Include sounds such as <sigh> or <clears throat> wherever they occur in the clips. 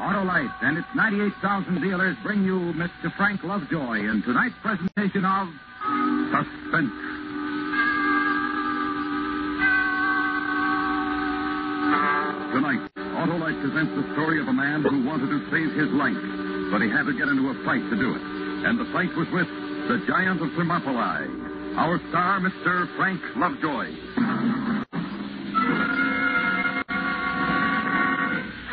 Autolite and its 98,000 dealers bring you Mr. Frank Lovejoy in tonight's presentation of Suspense. Tonight, Autolite presents the story of a man who wanted to save his life, but he had to get into a fight to do it. And the fight was with the giant of Thermopylae, our star, Mr. Frank Lovejoy.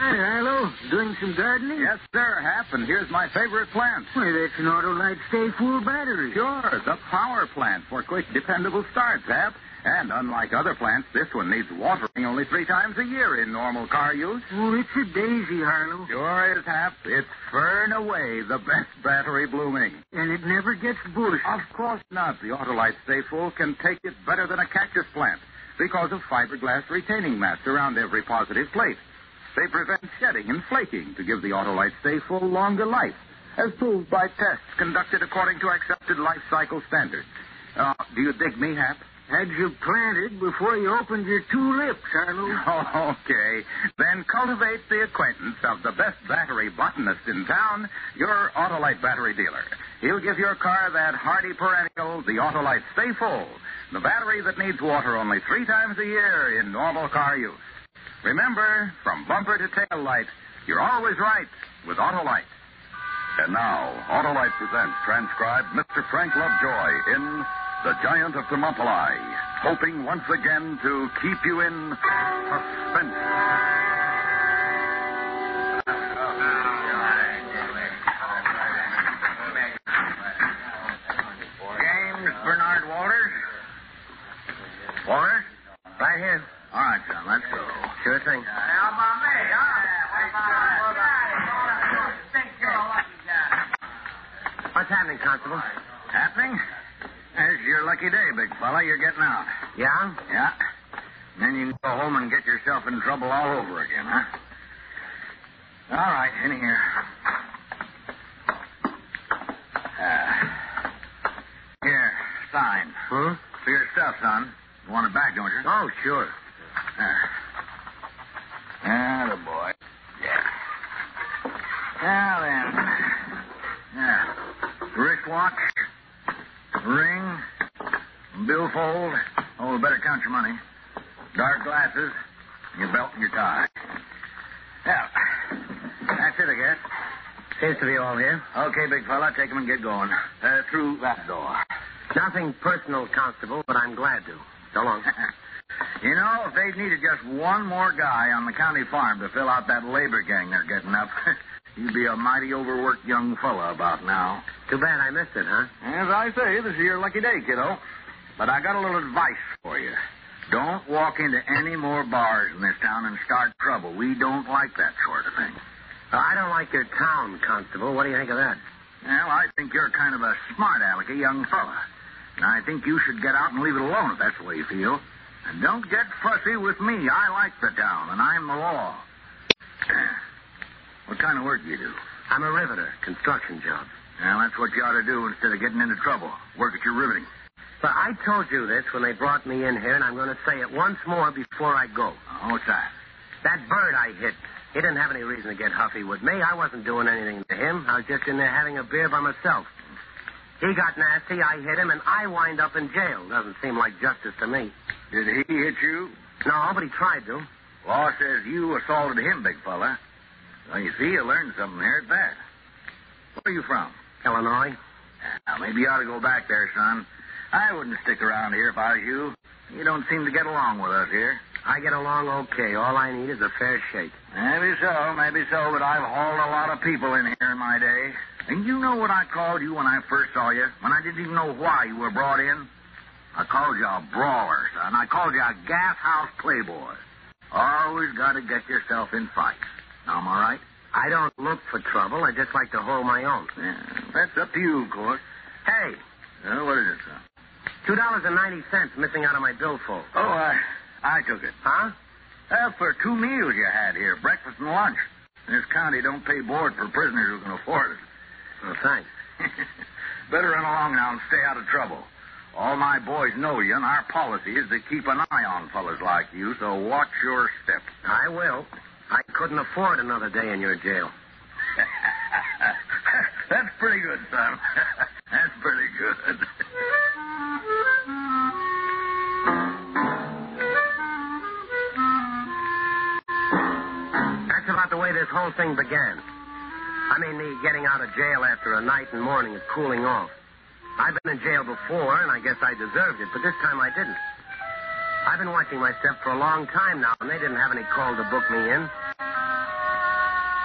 Hi, Harlow. Doing some gardening? Yes, sir, Hap, and here's my favorite plant. Why, that's an Autolite Stay Full battery. Sure, the power plant for quick, dependable starts, Hap. And unlike other plants, this one needs watering only three times a year in normal car use. Oh, it's a daisy, Harlow. Sure is, Hap. It's fern away the best battery blooming. And it never gets bush. Of course not. The Autolite Stay Full can take it better than a cactus plant because of fiberglass retaining mats around every positive plate. They prevent shedding and flaking to give the Autolite Stay Full longer life, as proved by tests conducted according to accepted life cycle standards. Uh, do you dig me, Hap? Had you planted before you opened your two lips, Harlow. Oh, <laughs> okay. Then cultivate the acquaintance of the best battery botanist in town, your Autolite battery dealer. He'll give your car that hardy perennial, the Autolite Stay Full, the battery that needs water only three times a year in normal car use. Remember, from bumper to tail light, you're always right with Autolite. And now, Autolite presents transcribed Mr. Frank Lovejoy in The Giant of Thermopylae, hoping once again to keep you in suspense. James Bernard Walters? Walters? Right here. All right, son, let's go. Sure thing. What's happening, Constable? Happening? There's your lucky day, big fella. You're getting out. Yeah? Yeah. And Then you can go home and get yourself in trouble all over again, huh? All right, in here. Uh, here, sign. Hmm? For your stuff, son. You want it back, don't you? Oh, sure. There. Now then. Yeah. Wristwatch, ring, billfold. Oh, better count your money. Dark glasses, your belt and your tie. Yeah. That's it, I guess. Seems to be all here. Okay, big fella, take 'em and get going. Uh, through that door. Nothing personal, Constable, but I'm glad to. So long. <laughs> you know, if they'd needed just one more guy on the county farm to fill out that labor gang they're getting up, <laughs> you'd be a mighty overworked young fella about now. Too bad I missed it, huh? As I say, this is your lucky day, kiddo. But I got a little advice for you. Don't walk into any more bars in this town and start trouble. We don't like that sort of thing. Well, I don't like your town, Constable. What do you think of that? Well, I think you're kind of a smart alecky young fella. And I think you should get out and leave it alone if that's the way you feel. And don't get fussy with me. I like the town, and I'm the law. <clears throat> What kind of work do you do? I'm a riveter, construction job. Well, that's what you ought to do instead of getting into trouble. Work at your riveting. But I told you this when they brought me in here, and I'm going to say it once more before I go. Oh, what's that? That bird I hit, he didn't have any reason to get huffy with me. I wasn't doing anything to him. I was just in there having a beer by myself. He got nasty, I hit him, and I wind up in jail. Doesn't seem like justice to me. Did he hit you? No, but he tried to. Law says you assaulted him, big fella. Well, you see, you learned something here at that. Where are you from? Illinois. Now, maybe you ought to go back there, son. I wouldn't stick around here if I was you. You don't seem to get along with us here. I get along okay. All I need is a fair shake. Maybe so, maybe so, but I've hauled a lot of people in here in my day. And you know what I called you when I first saw you? When I didn't even know why you were brought in? I called you a brawler, son. I called you a gas house playboy. Always got to get yourself in fights. Now, am all right? I don't look for trouble. I just like to hold my own. Yeah, that's up to you, of course. Hey, Uh, what is it, son? two dollars and ninety cents missing out of my billfold. Oh, I, I took it. Huh? Uh, for two meals you had here, breakfast and lunch. This county don't pay board for prisoners who can afford it. Oh, thanks. <laughs> Better run along now and stay out of trouble. All my boys know you, and our policy is to keep an eye on fellas like you, so watch your step. I will. I couldn't afford another day in your jail. <laughs> That's pretty good, son. <laughs> That's pretty good. That's about the way this whole thing began. I mean, me getting out of jail after a night and morning of cooling off. I've been in jail before, and I guess I deserved it, but this time I didn't. I've been watching my step for a long time now, and they didn't have any call to book me in.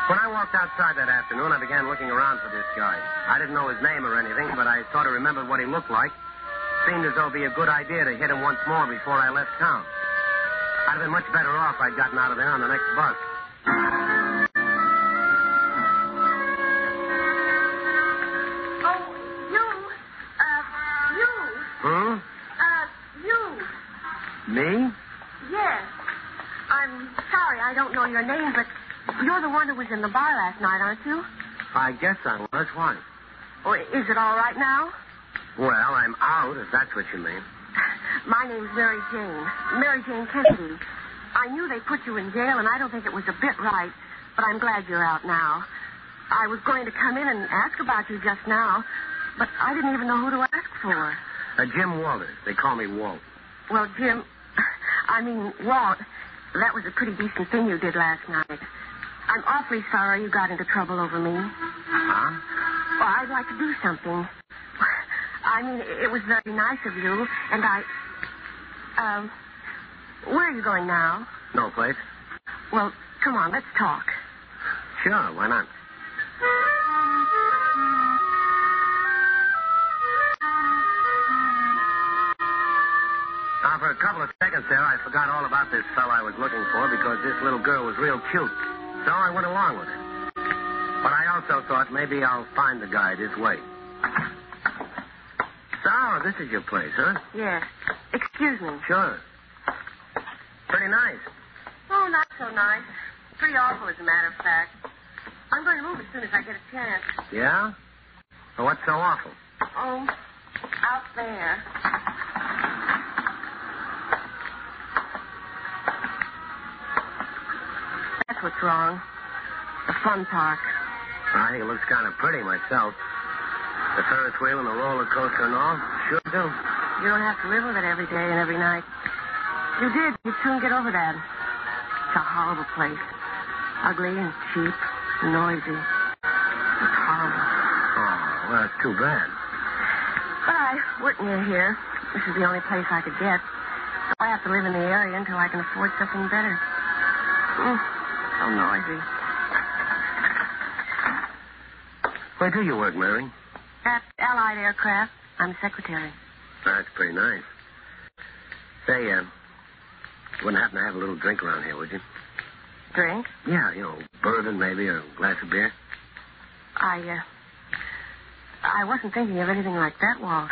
When I walked outside that afternoon, I began looking around for this guy. I didn't know his name or anything, but I sort of remembered what he looked like. Seemed as though it'd be a good idea to hit him once more before I left town. I'd have been much better off if I'd gotten out of there on the next bus. You're the one who was in the bar last night, aren't you? I guess I was. Why? Or is it all right now? Well, I'm out, if that's what you mean. <laughs> My name's Mary Jane. Mary Jane Kennedy. I knew they put you in jail, and I don't think it was a bit right, but I'm glad you're out now. I was going to come in and ask about you just now, but I didn't even know who to ask for. Uh, Jim Walters. They call me Walt. Well, Jim, <laughs> I mean, Walt, that was a pretty decent thing you did last night. I'm awfully sorry you got into trouble over me. Huh? Well, I'd like to do something. I mean, it was very nice of you, and I. Um, where are you going now? No place. Well, come on, let's talk. Sure, why not? Now, for a couple of seconds there, I forgot all about this fellow I was looking for because this little girl was real cute. So I went along with it. But I also thought maybe I'll find the guy this way. So, this is your place, huh? Yes. Excuse me. Sure. Pretty nice. Oh, not so nice. Pretty awful, as a matter of fact. I'm going to move as soon as I get a chance. Yeah? Well, what's so awful? Oh, out there. That's what's wrong. The fun park. I think it looks kind of pretty myself. The Ferris wheel and the roller coaster and all. Sure do. You don't have to live with it every day and every night. You did, you'd soon get over that. It's a horrible place. Ugly and cheap and noisy. It's horrible. Oh, well, that's too bad. But I work near here. This is the only place I could get. So I have to live in the area until I can afford something better. Mm, so noisy. Where do you work, Mary? At Allied Aircraft, I'm a secretary. That's pretty nice. Say, uh, you wouldn't happen to have a little drink around here, would you? Drink? Yeah, you know, bourbon maybe, or a glass of beer. I, uh, I wasn't thinking of anything like that, Walt.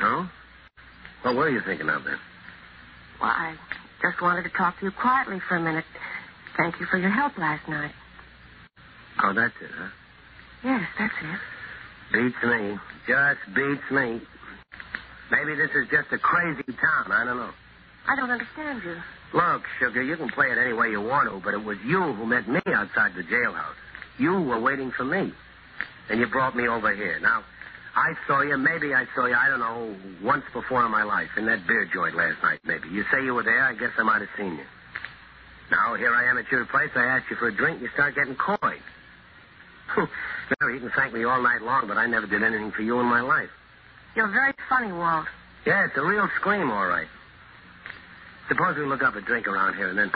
No? What were you thinking of then? Well, I just wanted to talk to you quietly for a minute. Thank you for your help last night. Oh, that's it, huh? Yes, that's it. Beats me. Just beats me. Maybe this is just a crazy town. I don't know. I don't understand you. Look, Sugar, you can play it any way you want to, but it was you who met me outside the jailhouse. You were waiting for me. And you brought me over here. Now, I saw you, maybe I saw you, I don't know, once before in my life, in that beer joint last night, maybe. You say you were there, I guess I might have seen you. Now, here I am at your place, I ask you for a drink, you start getting coy. Mary, you can thank me all night long, but I never did anything for you in my life. You're very funny, Walt. Yeah, it's a real scream, all right. Suppose we look up a drink around here and then,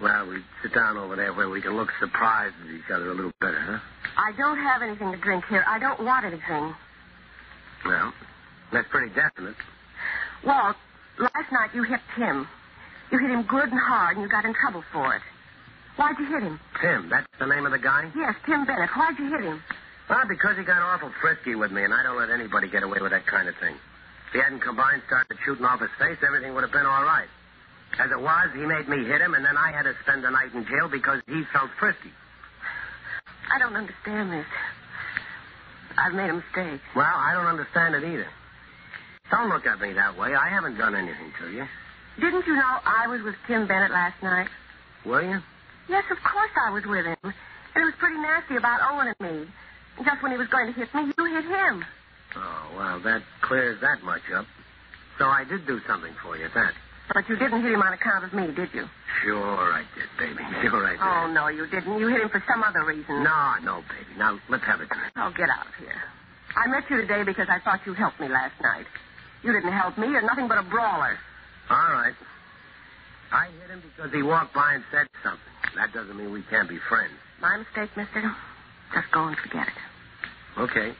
well, we sit down over there where we can look surprised at each other a little better, huh? I don't have anything to drink here. I don't want anything. Well, that's pretty definite. Walt, last night you hit Tim. You hit him good and hard, and you got in trouble for it. Why'd you hit him? Tim, that's the name of the guy? Yes, Tim Bennett. Why'd you hit him? Well, because he got awful frisky with me, and I don't let anybody get away with that kind of thing. If he hadn't combined started shooting off his face, everything would have been all right. As it was, he made me hit him, and then I had to spend the night in jail because he felt frisky. I don't understand this. I've made a mistake. Well, I don't understand it either. Don't look at me that way. I haven't done anything to you. Didn't you know I was with Tim Bennett last night? Were you? Yes, of course I was with him. And it was pretty nasty about Owen and me. Just when he was going to hit me, you hit him. Oh, well, that clears that much up. So I did do something for you that. But you didn't hit him on account of me, did you? Sure I did, baby. <laughs> Sure I oh, did. Oh, no, you didn't. You hit him for some other reason. No, no, baby. Now, let's have a drink. Oh, get out of here. I met you today because I thought you helped me last night. You didn't help me. You're nothing but a brawler. All right. I hit him because he walked by and said something. That doesn't mean we can't be friends. My mistake, mister. Just go and forget it. Okay.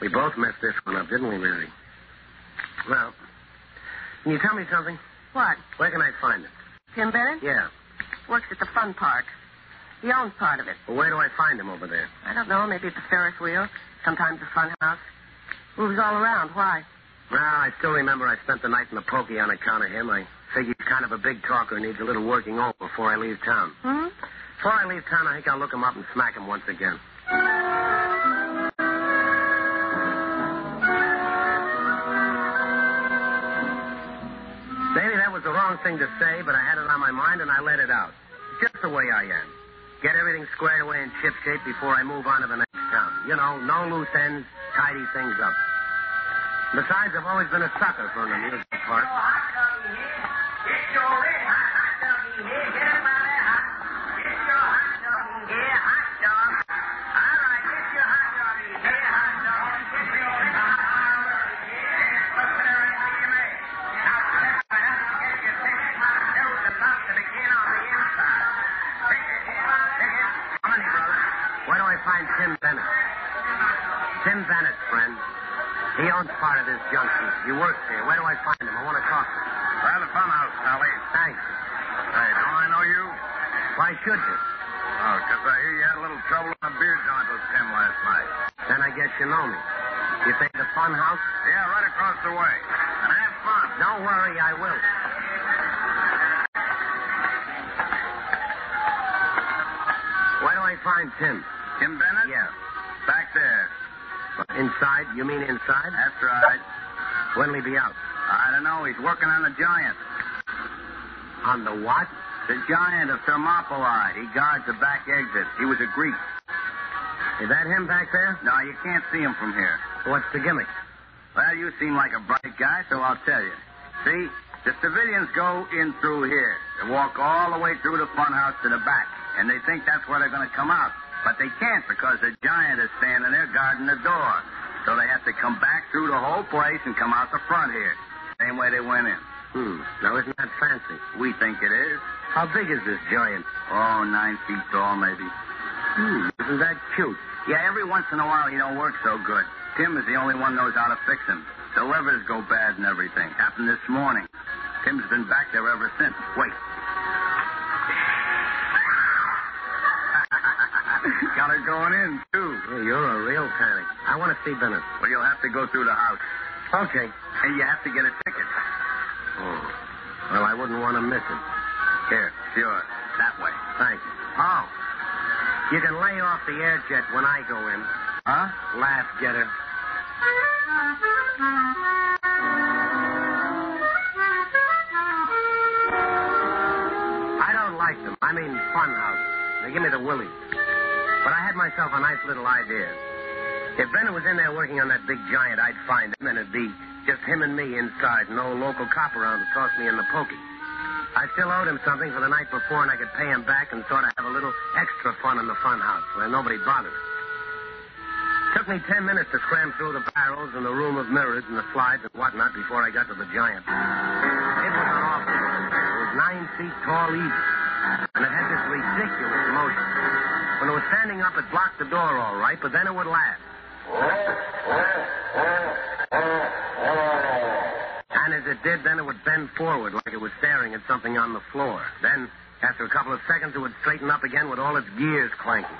We both messed this one up, didn't we, Mary? Well, can you tell me something? What? Where can I find him? Tim Bennett? Yeah. Works at the fun park. He owns part of it. Well, where do I find him over there? I don't know. Maybe at the Ferris wheel. Sometimes the fun house. Moves all around. Why? Well, I still remember I spent the night in the pokey on account of him. I figure he's kind of a big talker and needs a little working over before I leave town. Hmm? Before I leave town, I think I'll look him up and smack him once again. Maybe that was the wrong thing to say, but I had it on my mind and I let it out. Just the way I am. Get everything squared away in ship shape before I move on to the next town. You know, no loose ends, tidy things up. Besides, I've always been a sucker for an amusement park. Owns part of this junction. He works here. Where do I find him? I want to talk to him. Well, the funhouse, Sally. Thanks. Hey, don't I know you? Why should you? Oh, because I hear you had a little trouble in the beer joint with Tim last night. Then I guess you know me. You say the fun house? Yeah, right across the way. And have fun. Don't worry, I will. Where do I find Tim? Tim Bennett? Yeah. Inside? You mean inside? That's right. When'll he be out? I don't know. He's working on the giant. On the what? The giant of Thermopylae. He guards the back exit. He was a Greek. Is that him back there? No, you can't see him from here. What's the gimmick? Well, you seem like a bright guy, so I'll tell you. See, the civilians go in through here. They walk all the way through the funhouse to the back, and they think that's where they're going to come out. But they can't because the giant is standing there guarding the door. So they have to come back through the whole place and come out the front here. Same way they went in. Hmm. Now, isn't that fancy? We think it is. How big is this giant? Oh, nine feet tall, maybe. Hmm. Isn't that cute? Yeah, every once in a while he don't work so good. Tim is the only one knows how to fix him. The levers go bad and everything. Happened this morning. Tim's been back there ever since. Wait. <laughs> Got her going in, too. Yeah, you're a real panic. I want to see Bennett. Well, you'll have to go through the house. Okay. And you have to get a ticket. Oh. Well, I wouldn't want to miss it. Here, sure. That way. Thank you. Oh. You can lay off the air jet when I go in. Huh? Laugh, get her. I don't like them. I mean, fun house. They give me the willies. But I had myself a nice little idea. If Bennett was in there working on that big giant, I'd find him, and it'd be just him and me inside, no local cop around to toss me in the pokey. I still owed him something for the night before, and I could pay him back and sort of have a little extra fun in the fun house where nobody bothered. Took me ten minutes to scram through the barrels and the room of mirrors and the slides and whatnot before I got to the giant. It was an awful. It was nine feet tall easy. And it had this ridiculous motion. When it was standing up, it blocked the door all right, but then it would laugh. And as it did, then it would bend forward like it was staring at something on the floor. Then, after a couple of seconds, it would straighten up again with all its gears clanking.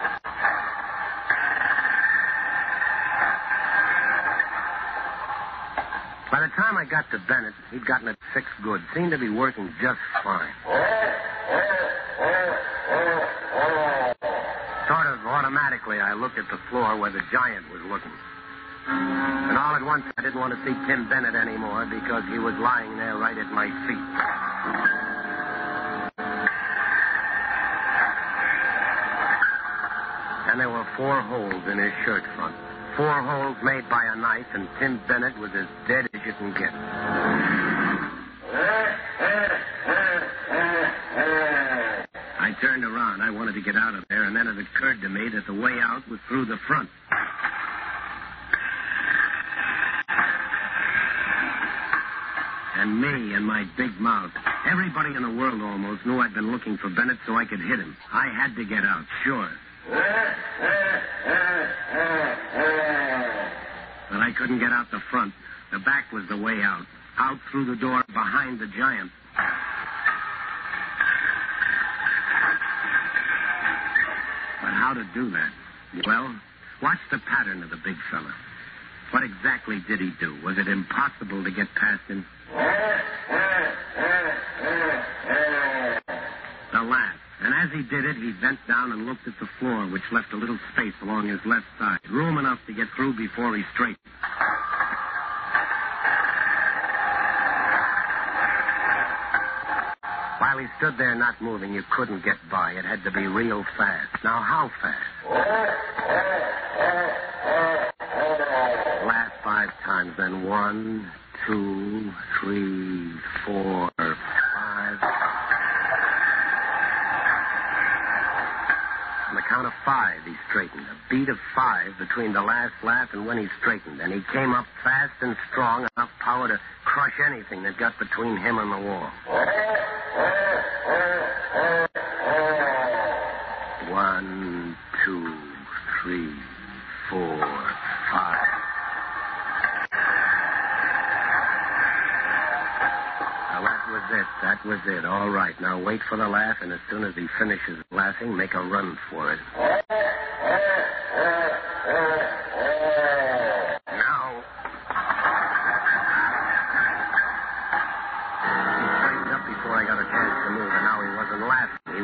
By the time I got to Bennett, he'd gotten it fixed good. Seemed to be working just fine. Sort of automatically, I looked at the floor where the giant was looking. And all at once, I didn't want to see Tim Bennett anymore because he was lying there right at my feet. And there were four holes in his shirt front. Four holes made by a knife, and Tim Bennett was as dead as you can get. <laughs> I turned around. I wanted to get out of there, and then it occurred to me that the way out was through the front. And me and my big mouth. Everybody in the world almost knew I'd been looking for Bennett so I could hit him. I had to get out, sure. But I couldn't get out the front. The back was the way out. Out through the door behind the giant. How to do that? Well, watch the pattern of the big fella. What exactly did he do? Was it impossible to get past him? The laugh. And as he did it, he bent down and looked at the floor, which left a little space along his left side, room enough to get through before he straightened. He stood there not moving, you couldn't get by. It had to be real fast. Now, how fast? Laugh five times, then one, two, three, four, five. On the count of five, he straightened. A beat of five between the last laugh and when he straightened. And he came up fast and strong, enough power to crush anything that got between him and the wall. One, two, three, four, five. Now, that was it. That was it. All right. Now wait for the laugh, and as soon as he finishes laughing, make a run for it.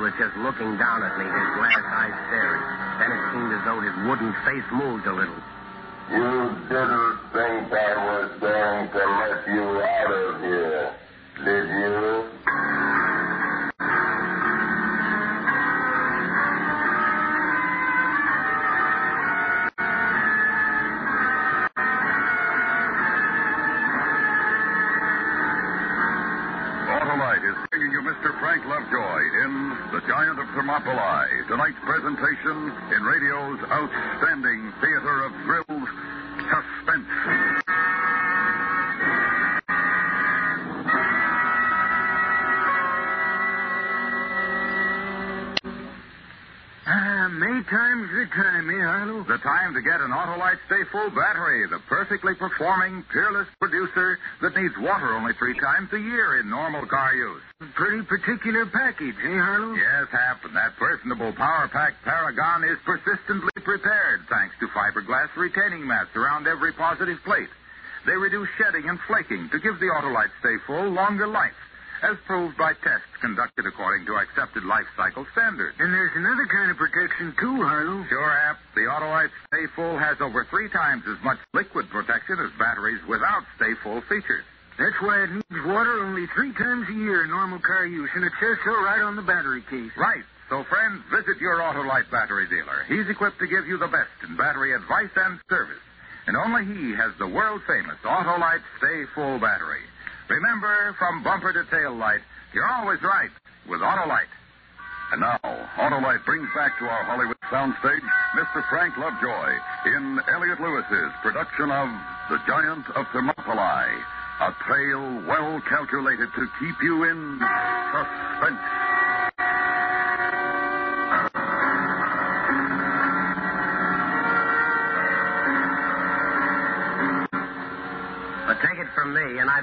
Was just looking down at me, his glass eyes staring. Then it seemed as though his wooden face moved a little. You didn't think I was going to let you out of here, did you? An Stay Full battery, the perfectly performing, peerless producer that needs water only three times a year in normal car use. Pretty particular package, eh, Harlow? Yes, Hap, and that personable Power Pack Paragon is persistently prepared thanks to fiberglass retaining mats around every positive plate. They reduce shedding and flaking to give the Autolite Stay Full longer life, as proved by tests conducted according to accepted life cycle standards. And there's another kind of protection, too, Harlow. Sure, Hap. The Autolite Stay Full has over three times as much liquid protection as batteries without Stay Full features. That's why it needs water only three times a year in normal car use, and it says so right on the battery case. Right. So, friends, visit your Autolite battery dealer. He's equipped to give you the best in battery advice and service. And only he has the world famous Autolite Stay Full battery. Remember, from bumper to tail light, you're always right with Autolite. And now, Autolite brings back to our Hollywood soundstage Mr. Frank Lovejoy in Elliott Lewis's production of The Giant of Thermopylae, a tale well calculated to keep you in suspense.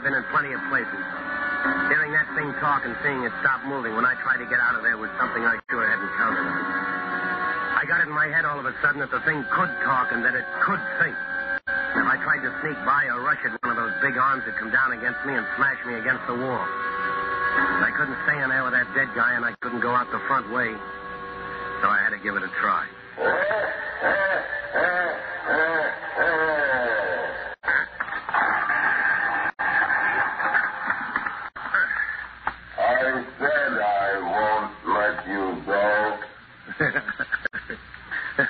Been in plenty of places. Hearing that thing talk and seeing it stop moving when I tried to get out of there was something I sure hadn't counted on. I got it in my head all of a sudden that the thing could talk and that it could think. If I tried to sneak by or rush at one of those big arms, it'd come down against me and smash me against the wall. I couldn't stay in there with that dead guy, and I couldn't go out the front way. So I had to give it a try. <laughs> I said I won't let you go. So there I was,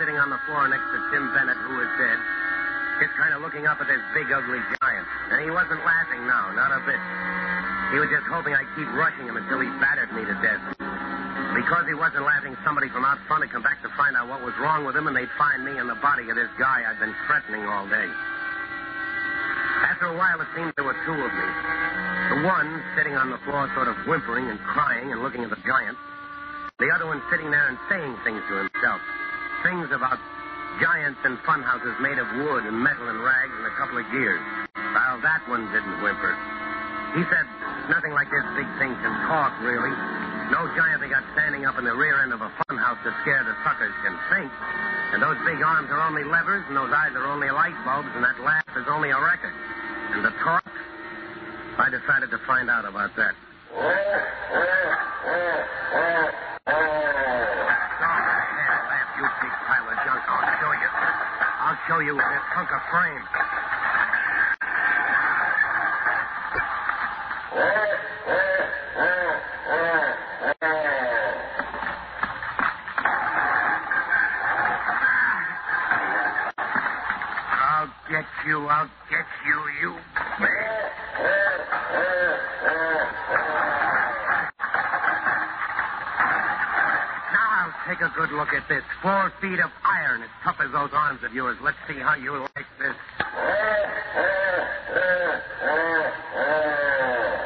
sitting on the floor next to Tim Bennett, who was dead, just kind of looking up at this big, ugly giant. And he wasn't laughing now, not a bit. He was just hoping I'd keep rushing him until he battered me to death. Because he wasn't laughing, somebody from out front had come back to find out what was wrong with him, and they'd find me and the body of this guy I'd been threatening all day. After a while, it seemed there were two of me. The one sitting on the floor, sort of whimpering and crying and looking at the giant. The other one sitting there and saying things to himself. Things about giants and funhouses made of wood and metal and rags and a couple of gears. Well, that one didn't whimper. He said nothing like this big thing can talk, really. No giant they got standing up in the rear end of a funhouse to scare the suckers can think. And those big arms are only levers, and those eyes are only light bulbs, and that laugh is only a record. And the talk? I decided to find out about that. You big pile of junk. I'll show you. I'll show you this hunk of frame. You. I'll get you, you. Now I'll take a good look at this. Four feet of iron, as tough as those arms of yours. Let's see how you like this.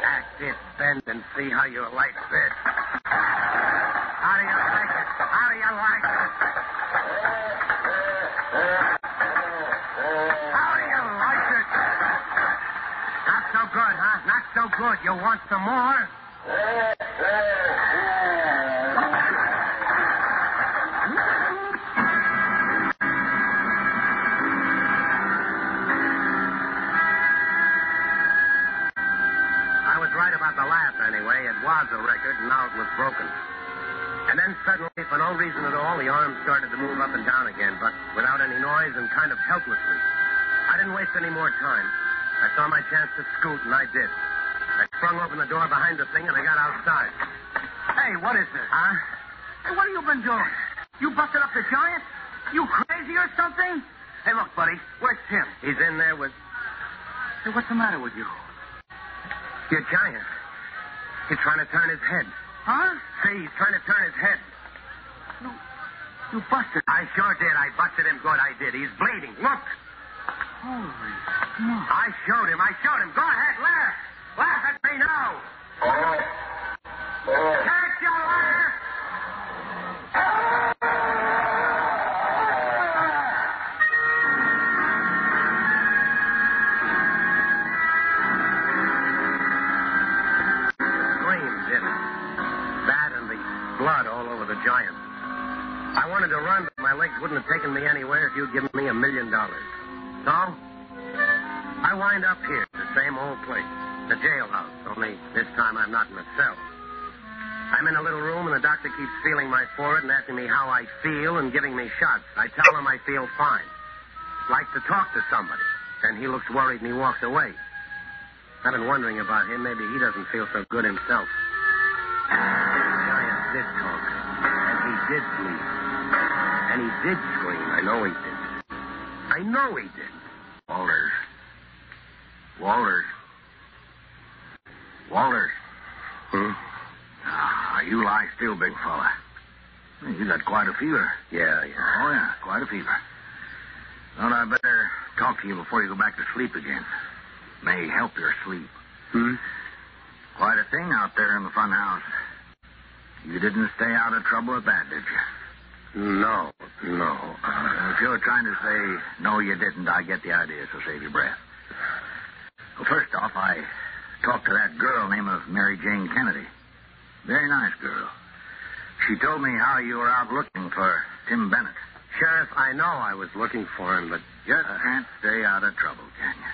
Act it, bend, and see how you like this. How do you like it? How do you like it? How do you like it? Not so good, huh? Not so good. You want some more? I was right about the laugh, anyway. It was a record, and now it was broken. And then suddenly, for no reason at all, the arms started to move up and down again, but without any noise and kind of helplessly. I didn't waste any more time. I saw my chance to scoot, and I did. I sprung open the door behind the thing, and I got outside. Hey, what is this? Huh? Hey, what have you been doing? You busted up the giant? You crazy or something? Hey, look, buddy. Where's Tim? He's in there with Hey, what's the matter with you? your giant. He's trying to turn his head. Huh? See, he's trying to turn his head. No. You busted. I sure did. I busted him good. I did. He's bleeding. Look. Holy smoke. I showed him. I showed him. Go ahead, laugh. Laugh at me now. Catch you, liar. Scream did it. That and the blood all over the giant. I wanted to run, but my legs wouldn't have taken me anywhere if you'd given me a million dollars. So, I wind up here, the same old place, the jailhouse, only this time I'm not in a cell. I'm in a little room, and the doctor keeps feeling my forehead and asking me how I feel and giving me shots. I tell him I feel fine. Like to talk to somebody. And he looks worried and he walks away. I've been wondering about him. Maybe he doesn't feel so good himself. Giant did talk. And he did bleed. And he did scream. I know he did. I know he did. Walters. Walters. Walters. Hmm? Ah, you lie still, big fella. You got quite a fever. Yeah, yeah. Oh, yeah, quite a fever. Thought I better talk to you before you go back to sleep again. May help your sleep. Hmm? Quite a thing out there in the fun house. You didn't stay out of trouble with that, did you? No, no. Uh, if you're trying to say no, you didn't, I get the idea, so save your breath. Well, first off, I talked to that girl named of Mary Jane Kennedy. Very nice girl. She told me how you were out looking for Tim Bennett. Sheriff, I know I was looking for him, but Just can't stay out of trouble, can you?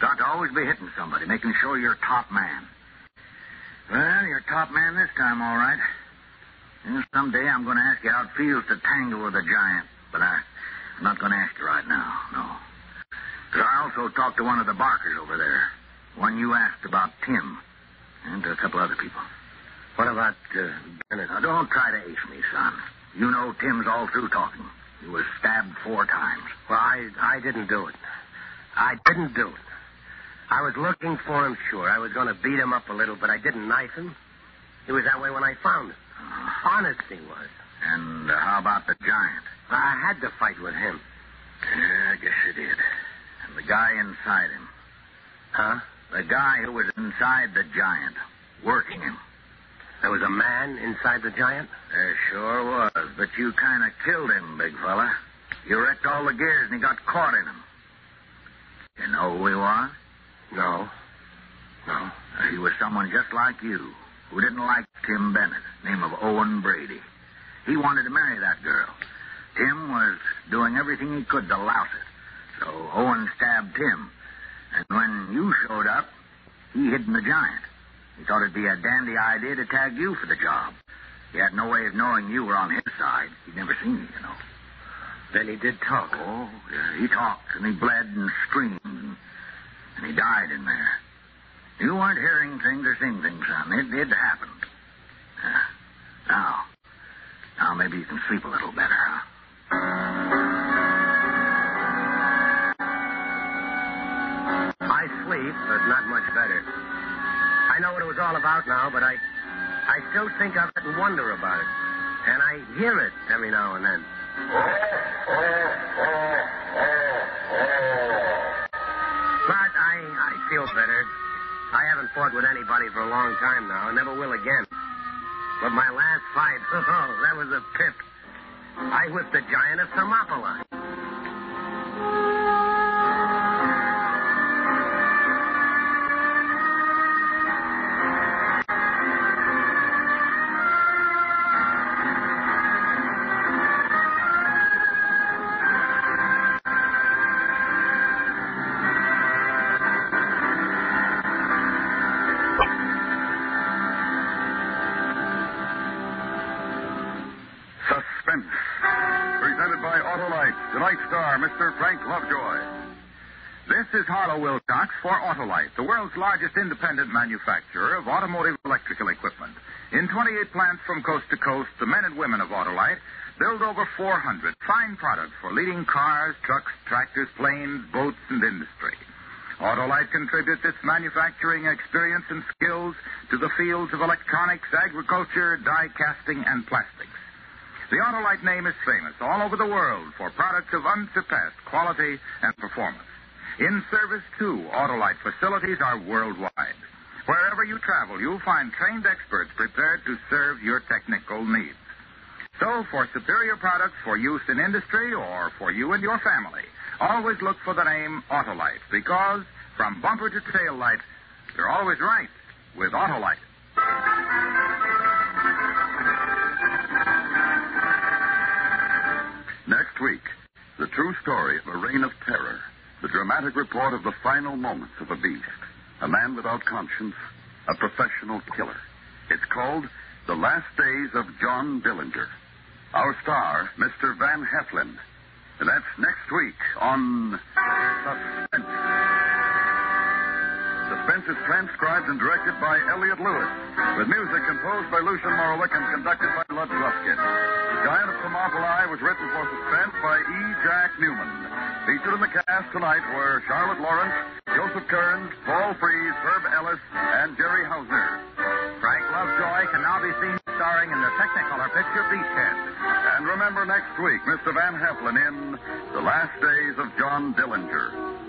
Got to always be hitting somebody, making sure you're top man. Well, you're top man this time, all right. And someday I'm going to ask you how it feels to tangle with a giant, but I, I'm not going to ask you right now, no. 'Cause I also talked to one of the Barkers over there, one you asked about Tim, and a couple other people. what about uh, Bennett? Now, don't try to ace me, son. You know Tim's all through talking. He was stabbed four times. Well, I, I didn't do it. I didn't do it. I was looking for him, sure. I was going to beat him up a little, but I didn't knife him. He was that way when I found him. Honest, he was. And uh, how about the giant? I had to fight with him. Yeah, I guess you did. And the guy inside him. Huh? The guy who was inside the giant, working him. There was a man inside the giant? There sure was, but you kind of killed him, big fella. You wrecked all the gears and he got caught in them. You know who he was? No. No. He was someone just like you, who didn't like Tim Bennett, name of Owen Brady. He wanted to marry that girl. Tim was doing everything he could to louse it. So Owen stabbed Tim. And when you showed up, he hid in the giant. He thought it'd be a dandy idea to tag you for the job. He had no way of knowing you were on his side. He'd never seen you, you know. Then he did talk. Oh, yeah, he talked and he bled and screamed and, and he died in there. You weren't hearing things or seeing things, son. It, it happened. Yeah. Now, now maybe you can sleep a little better, huh? I sleep, but not much better. I know what it was all about now, but I, I still think of it and wonder about it. And I hear it every now and then. But I, I feel better. I haven't fought with anybody for a long time now, and never will again. But my last fight, <laughs> oh, that was a pip. I whipped the giant of Thermopylae. Presented by Autolite, tonight's star, Mr. Frank Lovejoy. This is Harlow Wilcox for Autolite, the world's largest independent manufacturer of automotive electrical equipment. In 28 plants from coast to coast, the men and women of Autolite build over 400 fine products for leading cars, trucks, tractors, planes, boats, and industry. Autolite contributes its manufacturing experience and skills to the fields of electronics, agriculture, die casting, and plastics. The Autolite name is famous all over the world for products of unsurpassed quality and performance. In service, too, Autolite facilities are worldwide. Wherever you travel, you'll find trained experts prepared to serve your technical needs. So, for superior products for use in industry or for you and your family, always look for the name Autolite because from bumper to tail light, you're always right with Autolite. Next week, the true story of a reign of terror. The dramatic report of the final moments of a beast. A man without conscience, a professional killer. It's called The Last Days of John Dillinger. Our star, Mr. Van Heflin. And that's next week on Suspense. Suspense is transcribed and directed by Elliott Lewis, with music composed by Lucien Moraweck and conducted by Lud. The Giant of Thermopylae was written for Suspense by E. Jack Neuman. Featured in the cast tonight were Charlotte Lawrence, Joseph Kearns, Paul Frees, Herb Ellis, and Jerry Hausner. Frank Lovejoy can now be seen starring in the Technicolor picture Beachhead. And remember next week, Mr. Van Heflin in The Last Days of John Dillinger.